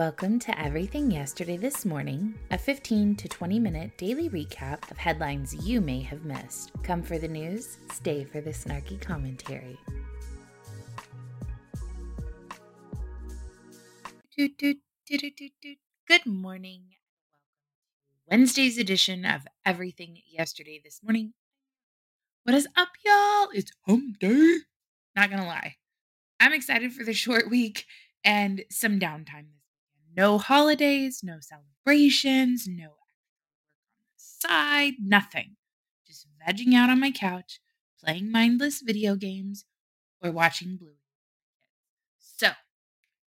Welcome to Everything Yesterday This Morning, a 15 to 20 minute daily recap of headlines you may have missed. Come for the news, stay for the snarky commentary. Good morning. Wednesday's edition of Everything Yesterday This Morning. What is up, y'all? It's hump day. Not gonna lie. I'm excited for the short week and some downtime. No holidays, no celebrations, no work on the side, nothing. Just vegging out on my couch, playing mindless video games, or watching Blue. So,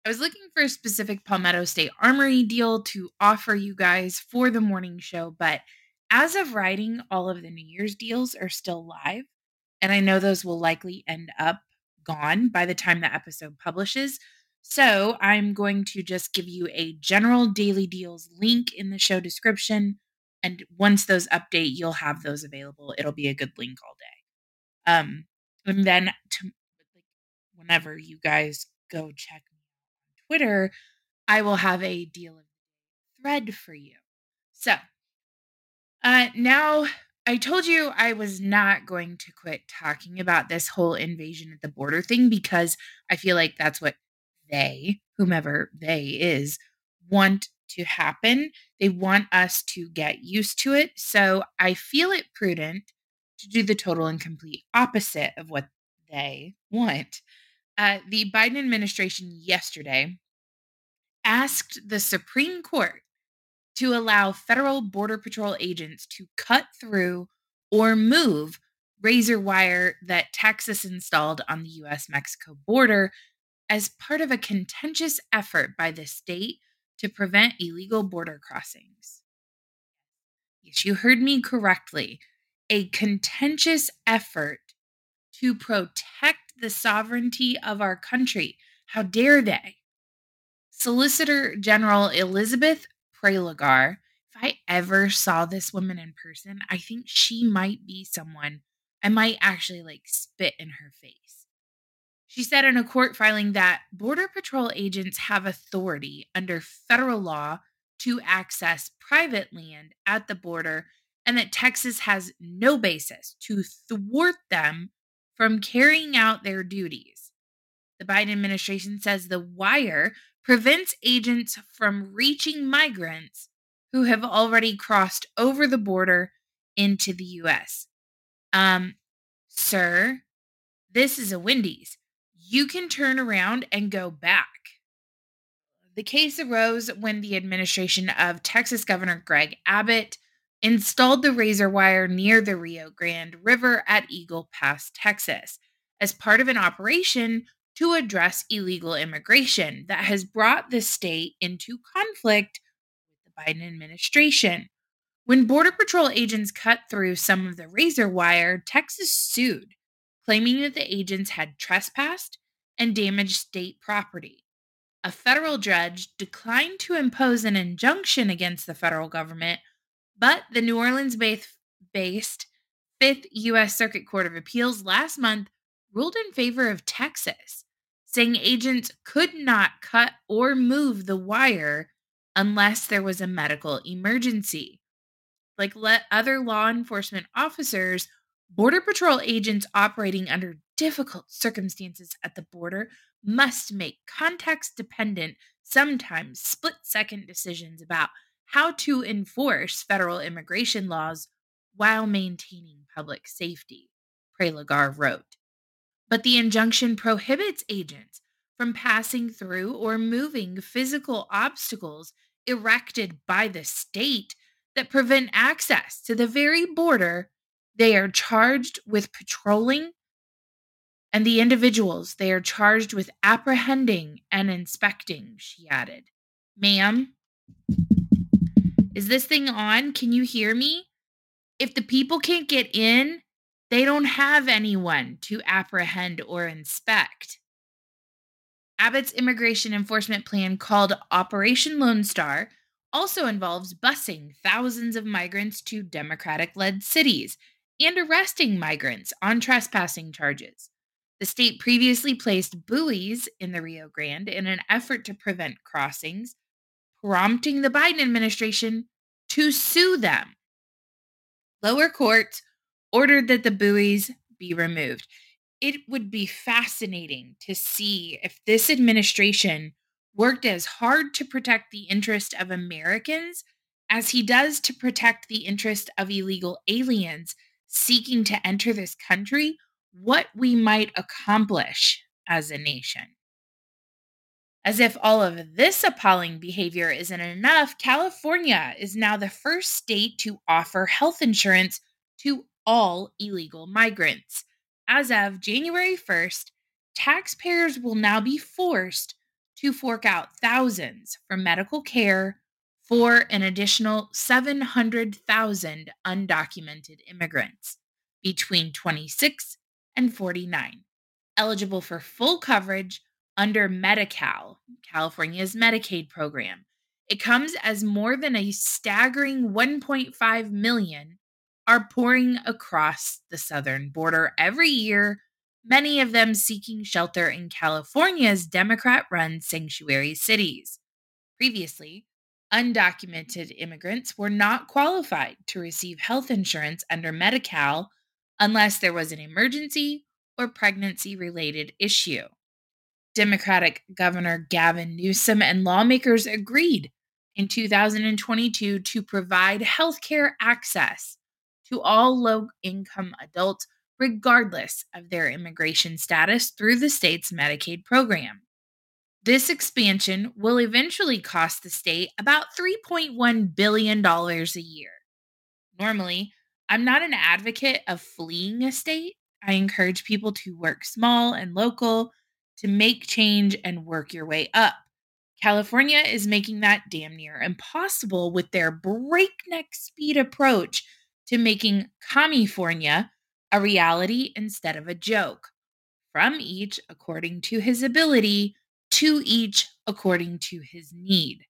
I was looking for a specific Palmetto State Armory deal to offer you guys for the morning show, but as of writing, all of the New Year's deals are still live. And I know those will likely end up gone by the time the episode publishes. So I'm going to just give you a general daily deals link in the show description. And once those update, you'll have those available. It'll be a good link all day. Um, and then to, whenever you guys go check me on Twitter, I will have a deal of thread for you. So uh, now I told you I was not going to quit talking about this whole invasion at the border thing because I feel like that's what they, whomever they is, want to happen. They want us to get used to it. So I feel it prudent to do the total and complete opposite of what they want. Uh, the Biden administration yesterday asked the Supreme Court to allow federal Border Patrol agents to cut through or move razor wire that Texas installed on the US Mexico border as part of a contentious effort by the state to prevent illegal border crossings. Yes, you heard me correctly. A contentious effort to protect the sovereignty of our country. How dare they? Solicitor General Elizabeth Prelogar, if I ever saw this woman in person, I think she might be someone I might actually like spit in her face. She said in a court filing that Border Patrol agents have authority under federal law to access private land at the border and that Texas has no basis to thwart them from carrying out their duties. The Biden administration says the wire prevents agents from reaching migrants who have already crossed over the border into the U.S. Um, sir, this is a Wendy's you can turn around and go back. The case arose when the administration of Texas Governor Greg Abbott installed the razor wire near the Rio Grande River at Eagle Pass, Texas, as part of an operation to address illegal immigration that has brought the state into conflict with the Biden administration. When Border Patrol agents cut through some of the razor wire, Texas sued claiming that the agents had trespassed and damaged state property. A federal judge declined to impose an injunction against the federal government, but the New Orleans based Fifth U.S. Circuit Court of Appeals last month ruled in favor of Texas, saying agents could not cut or move the wire unless there was a medical emergency. Like let other law enforcement officers Border Patrol agents operating under difficult circumstances at the border must make context dependent, sometimes split second decisions about how to enforce federal immigration laws while maintaining public safety, Prelogar wrote. But the injunction prohibits agents from passing through or moving physical obstacles erected by the state that prevent access to the very border they are charged with patrolling, and the individuals they are charged with apprehending and inspecting, she added. Ma'am, is this thing on? Can you hear me? If the people can't get in, they don't have anyone to apprehend or inspect. Abbott's immigration enforcement plan, called Operation Lone Star, also involves busing thousands of migrants to Democratic led cities and arresting migrants on trespassing charges. The state previously placed buoys in the Rio Grande in an effort to prevent crossings, prompting the Biden administration to sue them. Lower courts ordered that the buoys be removed. It would be fascinating to see if this administration worked as hard to protect the interest of Americans as he does to protect the interest of illegal aliens seeking to enter this country, what we might accomplish as a nation. As if all of this appalling behavior isn't enough, California is now the first state to offer health insurance to all illegal migrants. As of January 1st, taxpayers will now be forced to fork out thousands for medical care for an additional 700,000 undocumented immigrants between 26 and 49, eligible for full coverage under Medi Cal, California's Medicaid program. It comes as more than a staggering 1.5 million are pouring across the southern border every year, many of them seeking shelter in California's Democrat run sanctuary cities. Previously, undocumented immigrants were not qualified to receive health insurance under Medi Cal unless there was an emergency or pregnancy related issue. Democratic Governor Gavin Newsom and lawmakers agreed in 2022 to provide health care access to all low income adults, regardless of their immigration status, through the state's Medicaid program. This expansion will eventually cost the state about $3.1 billion a year. Normally, I'm not an advocate of fleeing a state. I encourage people to work small and local to make change and work your way up. California is making that damn near impossible with their breakneck speed approach to making California a reality instead of a joke. From each according to his ability, to each according to his need.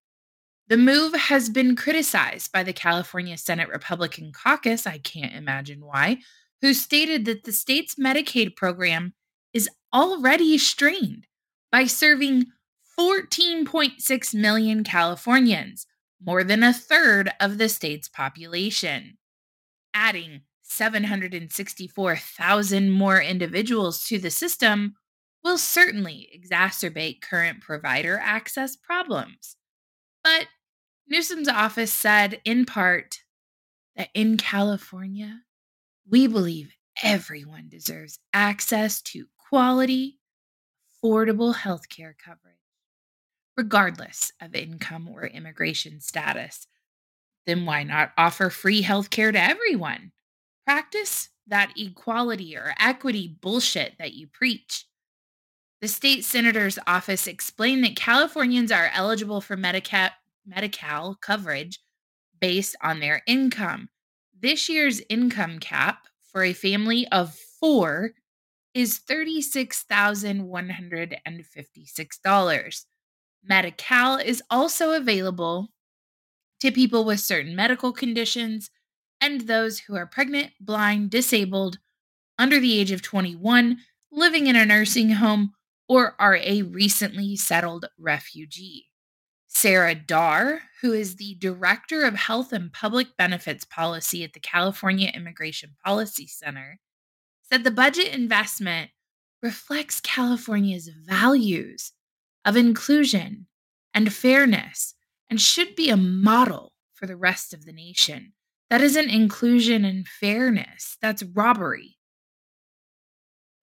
The move has been criticized by the California Senate Republican caucus, I can't imagine why, who stated that the state's Medicaid program is already strained by serving 14.6 million Californians, more than a third of the state's population. Adding 764,000 more individuals to the system will certainly exacerbate current provider access problems. But Newsom's office said, in part, that in California, we believe everyone deserves access to quality, affordable health care coverage, regardless of income or immigration status. Then why not offer free health care to everyone? Practice that equality or equity bullshit that you preach. The state senator's office explained that Californians are eligible for Medi-Cal coverage based on their income. This year's income cap for a family of four is $36,156. Medi-Cal is also available to people with certain medical conditions and those who are pregnant, blind, disabled, under the age of 21, living in a nursing home, or are a recently settled refugee. Sarah Dar, who is the Director of Health and Public Benefits Policy at the California Immigration Policy Center, said the budget investment reflects California's values of inclusion and fairness and should be a model for the rest of the nation. That isn't inclusion and fairness, that's robbery.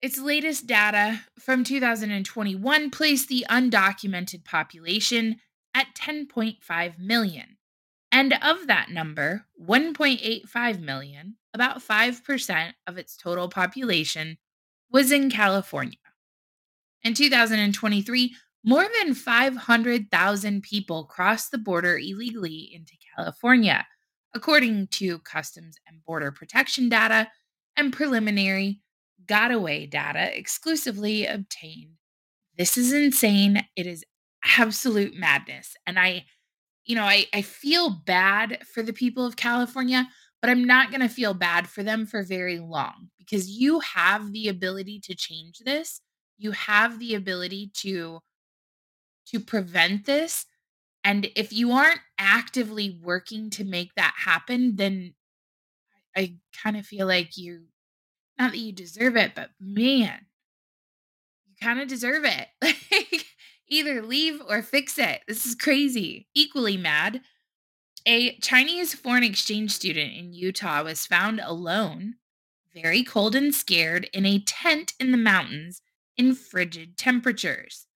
Its latest data from 2021 placed the undocumented population at 10.5 million. And of that number, 1.85 million, about 5% of its total population, was in California. In 2023, more than 500,000 people crossed the border illegally into California, according to Customs and Border Protection data and preliminary gotaway data exclusively obtained. This is insane. It is absolute madness. And I, you know, I, I feel bad for the people of California, but I'm not going to feel bad for them for very long because you have the ability to change this. You have the ability to to prevent this And if you aren't actively working to make that happen, then I kind of feel like you, not that you deserve it, but man, you kind of deserve it. Either leave or fix it. This is crazy. Equally mad. A Chinese foreign exchange student in Utah was found alone, very cold and scared, in a tent in the mountains in frigid temperatures.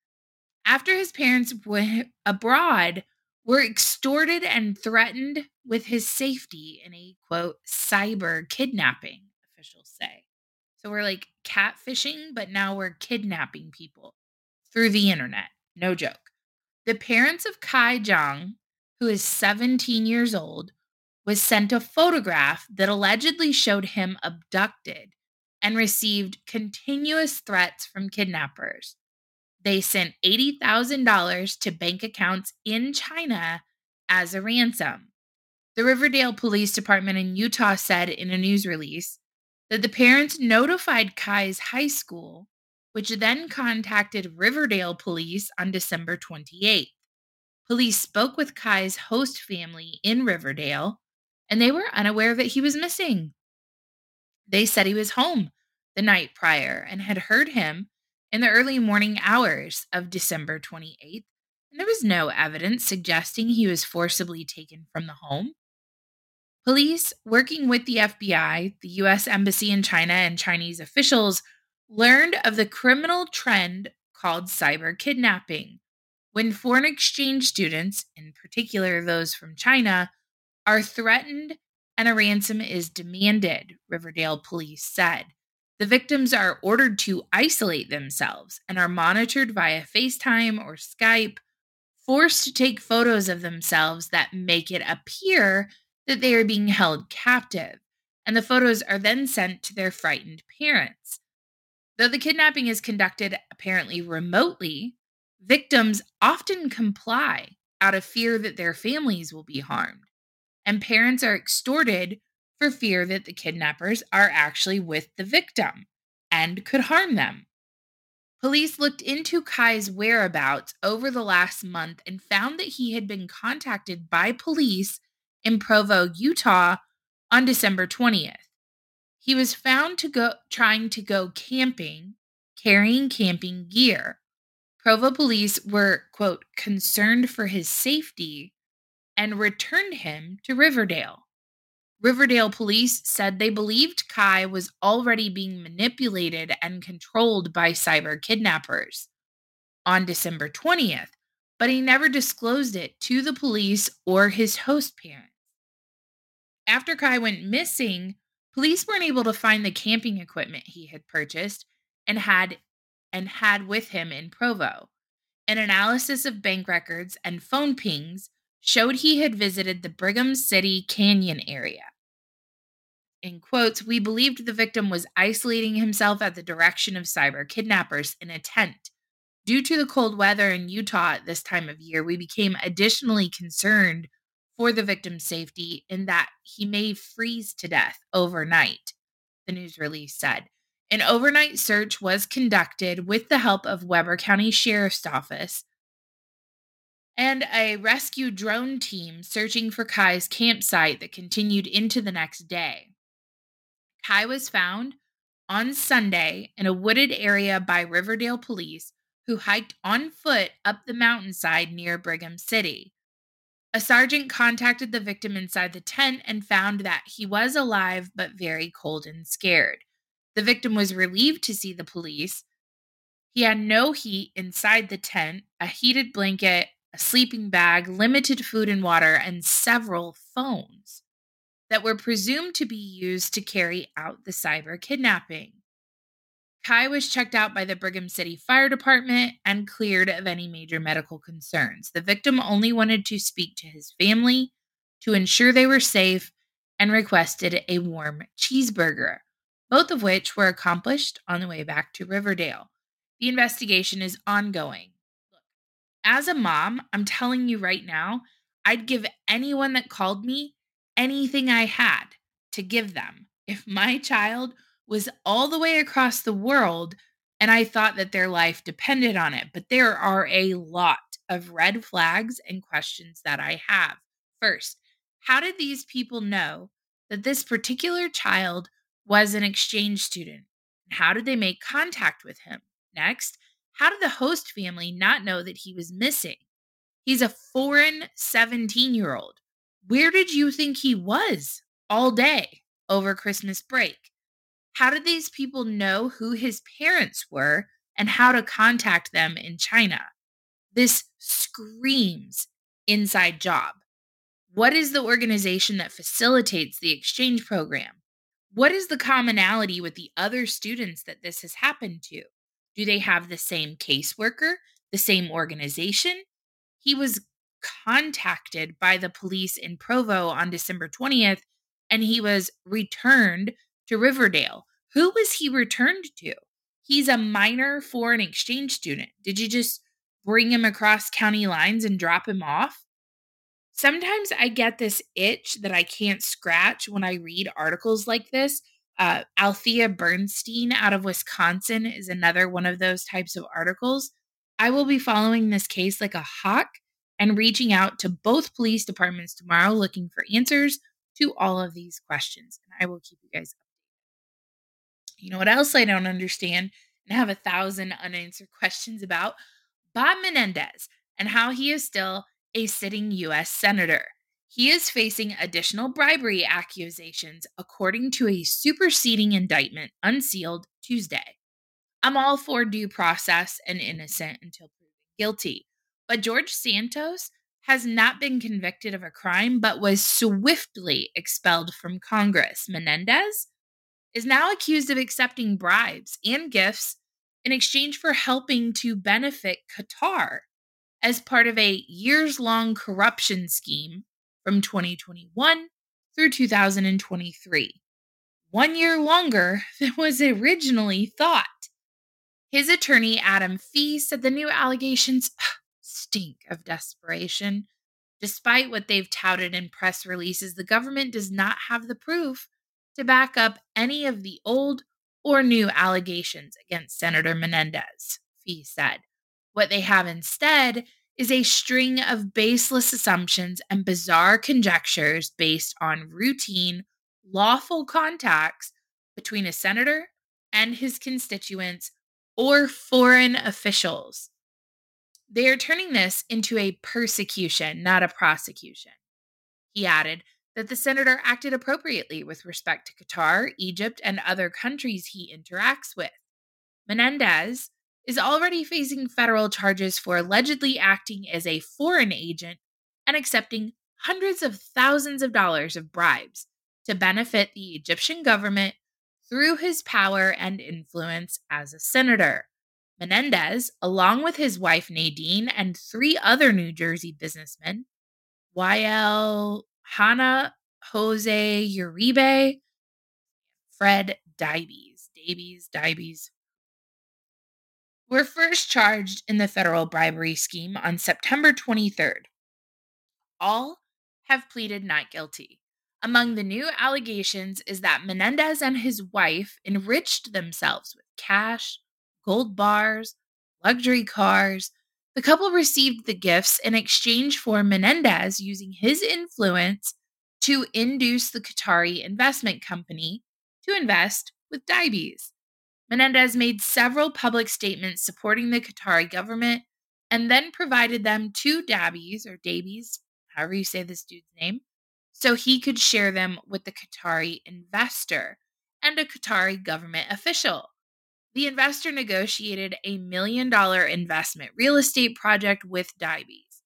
After his parents went abroad, were extorted and threatened with his safety in a quote cyber kidnapping, officials say. So we're like catfishing, but now we're kidnapping people through the internet. No joke. The parents of Kai Zhang, who is 17 years old, was sent a photograph that allegedly showed him abducted and received continuous threats from kidnappers. They sent $80,000 to bank accounts in China as a ransom. The Riverdale Police Department in Utah said in a news release that the parents notified Kai's high school, which then contacted Riverdale police on December 28th. Police spoke with Kai's host family in Riverdale, and they were unaware that he was missing. They said he was home the night prior and had heard him in the early morning hours of December 28th, and there was no evidence suggesting he was forcibly taken from the home. Police, working with the FBI, the U.S. Embassy in China, and Chinese officials, learned of the criminal trend called cyber kidnapping, when foreign exchange students, in particular those from China, are threatened and a ransom is demanded, Riverdale police said. The victims are ordered to isolate themselves and are monitored via FaceTime or Skype, forced to take photos of themselves that make it appear that they are being held captive, and the photos are then sent to their frightened parents. Though the kidnapping is conducted apparently remotely, victims often comply out of fear that their families will be harmed, and parents are extorted for fear that the kidnappers are actually with the victim and could harm them. Police looked into Kai's whereabouts over the last month and found that he had been contacted by police in Provo, Utah on December 20th. He was found to go trying to go camping, carrying camping gear. Provo police were, quote, concerned for his safety and returned him to Riverdale. Riverdale police said they believed Kai was already being manipulated and controlled by cyber kidnappers on December 20th, but he never disclosed it to the police or his host parents. After Kai went missing, police weren't able to find the camping equipment he had purchased and had and had with him in Provo. An analysis of bank records and phone pings showed he had visited the Brigham City Canyon area in quotes, we believed the victim was isolating himself at the direction of cyber kidnappers in a tent. Due to the cold weather in Utah at this time of year, we became additionally concerned for the victim's safety in that he may freeze to death overnight, the news release said. An overnight search was conducted with the help of Weber County Sheriff's Office and a rescue drone team searching for Kai's campsite that continued into the next day. Kai was found on Sunday in a wooded area by Riverdale police who hiked on foot up the mountainside near Brigham City. A sergeant contacted the victim inside the tent and found that he was alive but very cold and scared. The victim was relieved to see the police. He had no heat inside the tent, a heated blanket, a sleeping bag, limited food and water, and several phones that were presumed to be used to carry out the cyber kidnapping. Kai was checked out by the Brigham City Fire Department and cleared of any major medical concerns. The victim only wanted to speak to his family to ensure they were safe and requested a warm cheeseburger, both of which were accomplished on the way back to Riverdale. The investigation is ongoing. As a mom, I'm telling you right now, I'd give anyone that called me anything I had to give them. If my child was all the way across the world and I thought that their life depended on it, but there are a lot of red flags and questions that I have. First, how did these people know that this particular child was an exchange student? How did they make contact with him? Next, how did the host family not know that he was missing? He's a foreign 17 year old. Where did you think he was all day over Christmas break? How did these people know who his parents were and how to contact them in China? This screams inside job. What is the organization that facilitates the exchange program? What is the commonality with the other students that this has happened to? Do they have the same caseworker, the same organization? He was contacted by the police in Provo on December 20th and he was returned to Riverdale. Who was he returned to? He's a minor foreign exchange student. Did you just bring him across county lines and drop him off? Sometimes I get this itch that I can't scratch when I read articles like this. Uh, Althea Bernstein out of Wisconsin is another one of those types of articles. I will be following this case like a hawk and reaching out to both police departments tomorrow looking for answers to all of these questions. And I will keep you guys. You know what else I don't understand and have a thousand unanswered questions about? Bob Menendez and how he is still a sitting U.S. Senator. He is facing additional bribery accusations according to a superseding indictment unsealed Tuesday. I'm all for due process and innocent until proven guilty. But George Santos has not been convicted of a crime but was swiftly expelled from Congress. Menendez is now accused of accepting bribes and gifts in exchange for helping to benefit Qatar as part of a years long corruption scheme from 2021 through 2023. One year longer than was originally thought. His attorney, Adam Fee, said the new allegations stink of desperation. Despite what they've touted in press releases, the government does not have the proof to back up any of the old or new allegations against Senator Menendez, Fee said. What they have instead is a string of baseless assumptions and bizarre conjectures based on routine, lawful contacts between a senator and his constituents or foreign officials. They are turning this into a persecution, not a prosecution. He added that the senator acted appropriately with respect to Qatar, Egypt, and other countries he interacts with. Menendez is already facing federal charges for allegedly acting as a foreign agent and accepting hundreds of thousands of dollars of bribes to benefit the Egyptian government through his power and influence as a senator. Menendez, along with his wife Nadine and three other New Jersey businessmen, Wael Hana Jose Uribe, Fred Daibes, Davies, Daibes, were first charged in the federal bribery scheme on September 23rd. All have pleaded not guilty. Among the new allegations is that Menendez and his wife enriched themselves with cash, gold bars, luxury cars. The couple received the gifts in exchange for Menendez using his influence to induce the Qatari investment company to invest with Daibes. Menendez made several public statements supporting the Qatari government and then provided them to Daibes or Davies, however you say this dude's name, so he could share them with the Qatari investor and a Qatari government official. The investor negotiated a million dollar investment real estate project with Daibes.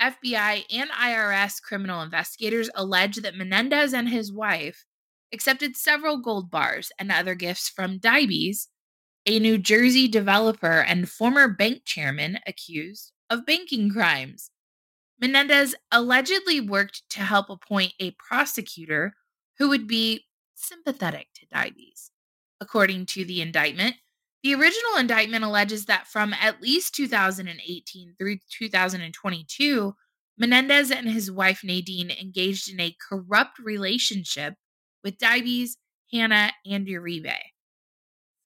FBI and IRS criminal investigators allege that Menendez and his wife accepted several gold bars and other gifts from Daibes, a New Jersey developer and former bank chairman accused of banking crimes. Menendez allegedly worked to help appoint a prosecutor who would be sympathetic to Daibes. According to the indictment, the original indictment alleges that from at least 2018 through 2022, Menendez and his wife Nadine engaged in a corrupt relationship with Daibes, Hana, and Uribe.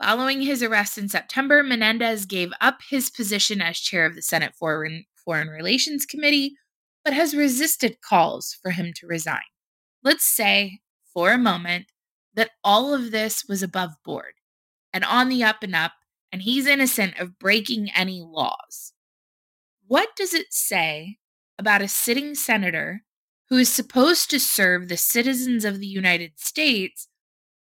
Following his arrest in September, Menendez gave up his position as chair of the Senate Foreign, Foreign Relations Committee, but has resisted calls for him to resign. Let's say, for a moment, that all of this was above board and on the up and up, and he's innocent of breaking any laws. What does it say about a sitting senator who is supposed to serve the citizens of the United States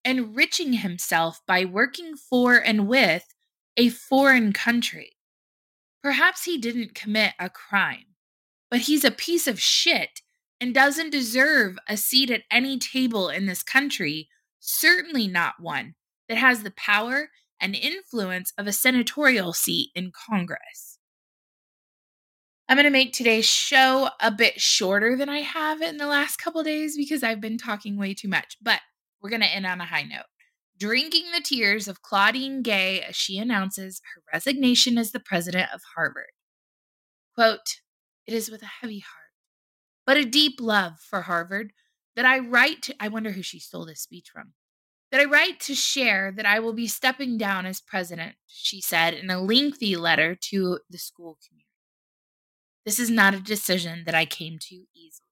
enriching himself by working for and with a foreign country? Perhaps he didn't commit a crime, but he's a piece of shit and doesn't deserve a seat at any table in this country, certainly not one that has the power and influence of a senatorial seat in Congress. I'm going to make today's show a bit shorter than I have in the last couple days because I've been talking way too much, but we're going to end on a high note. Drinking the tears of Claudine Gay as she announces her resignation as the president of Harvard. Quote, It is with a heavy heart, but a deep love for Harvard that I write to. I wonder who she stole this speech from that I write to share that I will be stepping down as president, she said in a lengthy letter to the school community. This is not a decision that I came to easily.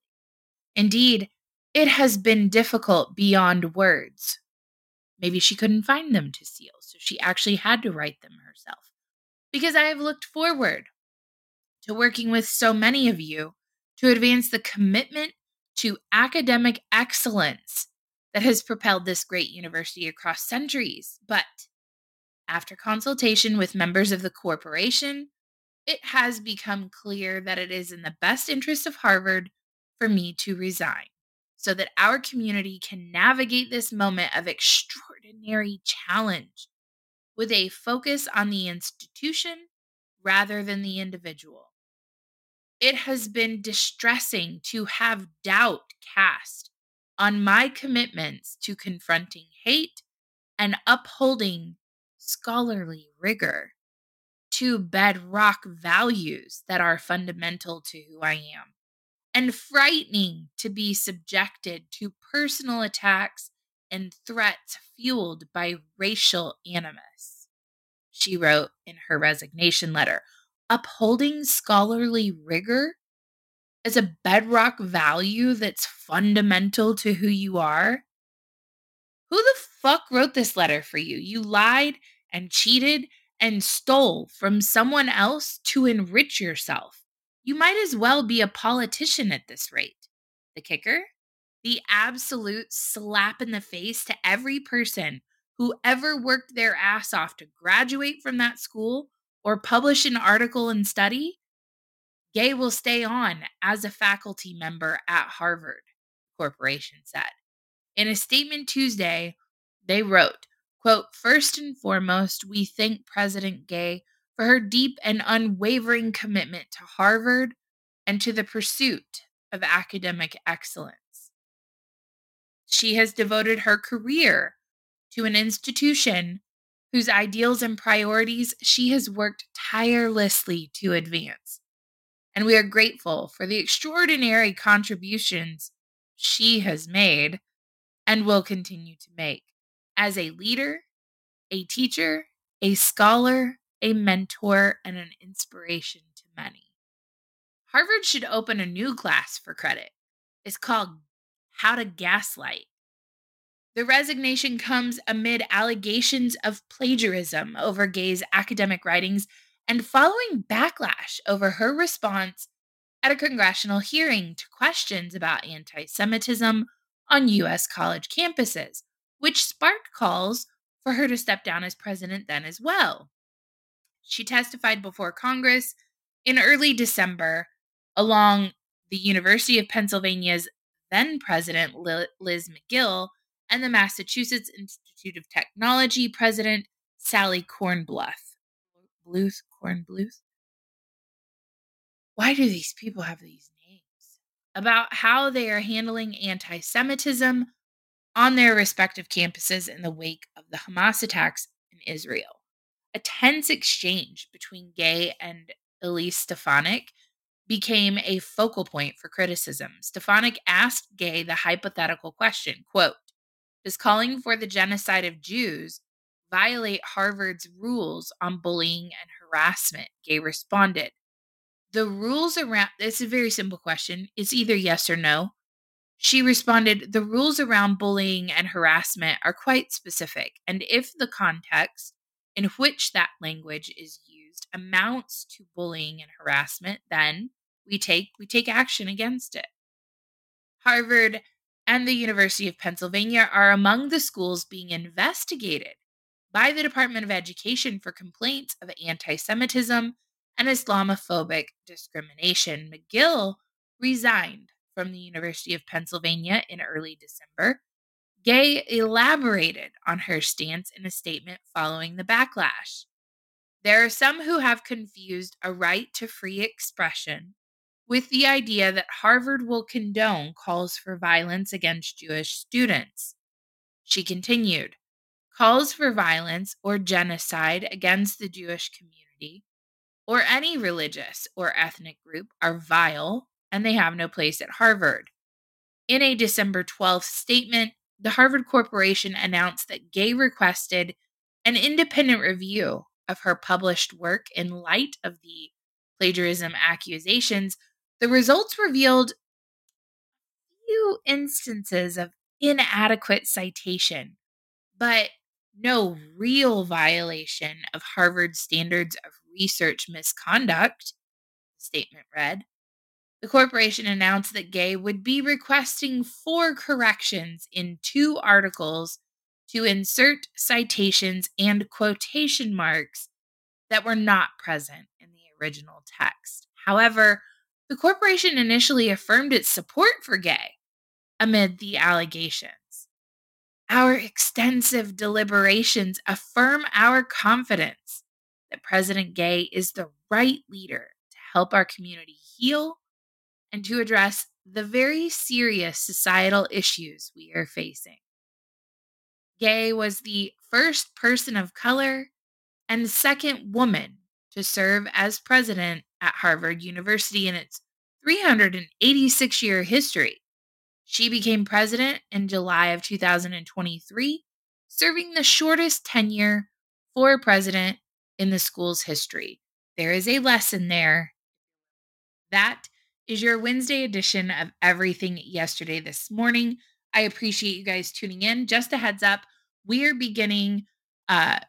Indeed, it has been difficult beyond words. Maybe she couldn't find them to seal, so she actually had to write them herself. Because I have looked forward to working with so many of you to advance the commitment to academic excellence that has propelled this great university across centuries. But after consultation with members of the corporation, it has become clear that it is in the best interest of Harvard for me to resign so that our community can navigate this moment of extraordinary challenge with a focus on the institution rather than the individual. It has been distressing to have doubt cast on my commitments to confronting hate and upholding scholarly rigor, two bedrock values that are fundamental to who I am, and frightening to be subjected to personal attacks and threats fueled by racial animus. She wrote in her resignation letter upholding scholarly rigor as a bedrock value that's fundamental to who you are? Who the fuck wrote this letter for you? You lied and cheated and stole from someone else to enrich yourself. You might as well be a politician at this rate. The kicker? The absolute slap in the face to every person who ever worked their ass off to graduate from that school or publish an article and study Gay will stay on as a faculty member at Harvard, corporation said. In a statement Tuesday, they wrote, quote, First and foremost, we thank President Gay for her deep and unwavering commitment to Harvard and to the pursuit of academic excellence. She has devoted her career to an institution whose ideals and priorities she has worked tirelessly to advance and we are grateful for the extraordinary contributions she has made and will continue to make as a leader, a teacher, a scholar, a mentor, and an inspiration to many. Harvard should open a new class for credit. It's called How to Gaslight. The resignation comes amid allegations of plagiarism over Gay's academic writings and following backlash over her response at a congressional hearing to questions about anti Semitism on U.S. college campuses, which sparked calls for her to step down as president then as well. She testified before Congress in early December along the University of Pennsylvania's then president Liz Magill and the Massachusetts Institute of Technology president Sally Kornbluth. Bluth, Corn Bluth. Why do these people have these names? About how they are handling anti Semitism on their respective campuses in the wake of the Hamas attacks in Israel. A tense exchange between Gay and Elise Stefanik became a focal point for criticism. Stefanik asked Gay the hypothetical question, quote, Does calling for the genocide of Jews violate Harvard's rules on bullying and harassment, Gay responded. The rules around it's a very simple question. It's either yes or no. She responded, The rules around bullying and harassment are quite specific, and if the context in which that language is used amounts to bullying and harassment, then we take we take action against it. Harvard and the University of Pennsylvania are among the schools being investigated by the Department of Education for complaints of anti Semitism and Islamophobic discrimination. Magill resigned from the University of Pennsylvania in early December. Gay elaborated on her stance in a statement following the backlash. There are some who have confused a right to free expression with the idea that Harvard will condone calls for violence against Jewish students. She continued calls for violence or genocide against the Jewish community or any religious or ethnic group are vile and they have no place at Harvard. In a December 12th statement, the Harvard Corporation announced that Gay requested an independent review of her published work in light of the plagiarism accusations. The results revealed few instances of inadequate citation, but no real violation of Harvard's standards of research misconduct, the statement read. The corporation announced that Gay would be requesting four corrections in two articles to insert citations and quotation marks that were not present in the original text. However, the corporation initially affirmed its support for Gay amid the allegations. Our extensive deliberations affirm our confidence that President Gay is the right leader to help our community heal and to address the very serious societal issues we are facing. Gay was the first person of color and second woman to serve as president at Harvard University in its 386 year history. She became president in July of 2023, serving the shortest tenure for president in the school's history. There is a lesson there. That is your Wednesday edition of Everything Yesterday This Morning. I appreciate you guys tuning in. Just a heads up, we are beginning uh,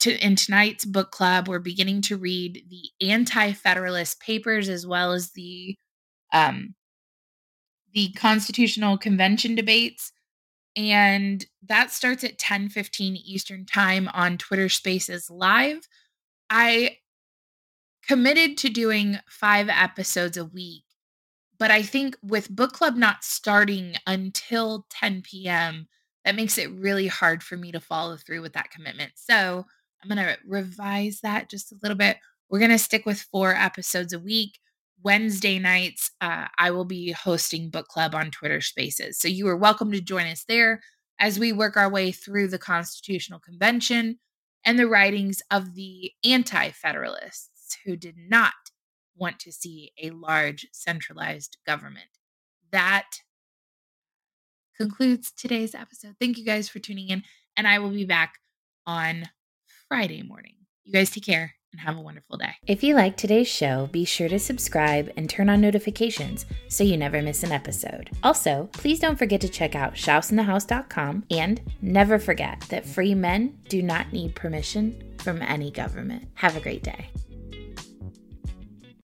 to in tonight's book club. We're beginning to read the Anti-Federalist Papers as well as the um, the Constitutional Convention debates. And that starts at 10 15 Eastern Time on Twitter Spaces Live. I committed to doing five episodes a week, but I think with book club not starting until 10 p.m., that makes it really hard for me to follow through with that commitment. So I'm going to revise that just a little bit. We're going to stick with four episodes a week. Wednesday nights, uh, I will be hosting book club on Twitter Spaces. So you are welcome to join us there as we work our way through the Constitutional Convention and the writings of the anti federalists who did not want to see a large centralized government. That concludes today's episode. Thank you guys for tuning in, and I will be back on Friday morning. You guys take care and have a wonderful day. If you like today's show, be sure to subscribe and turn on notifications so you never miss an episode. Also, please don't forget to check out shouseinthehouse.com and never forget that free men do not need permission from any government. Have a great day.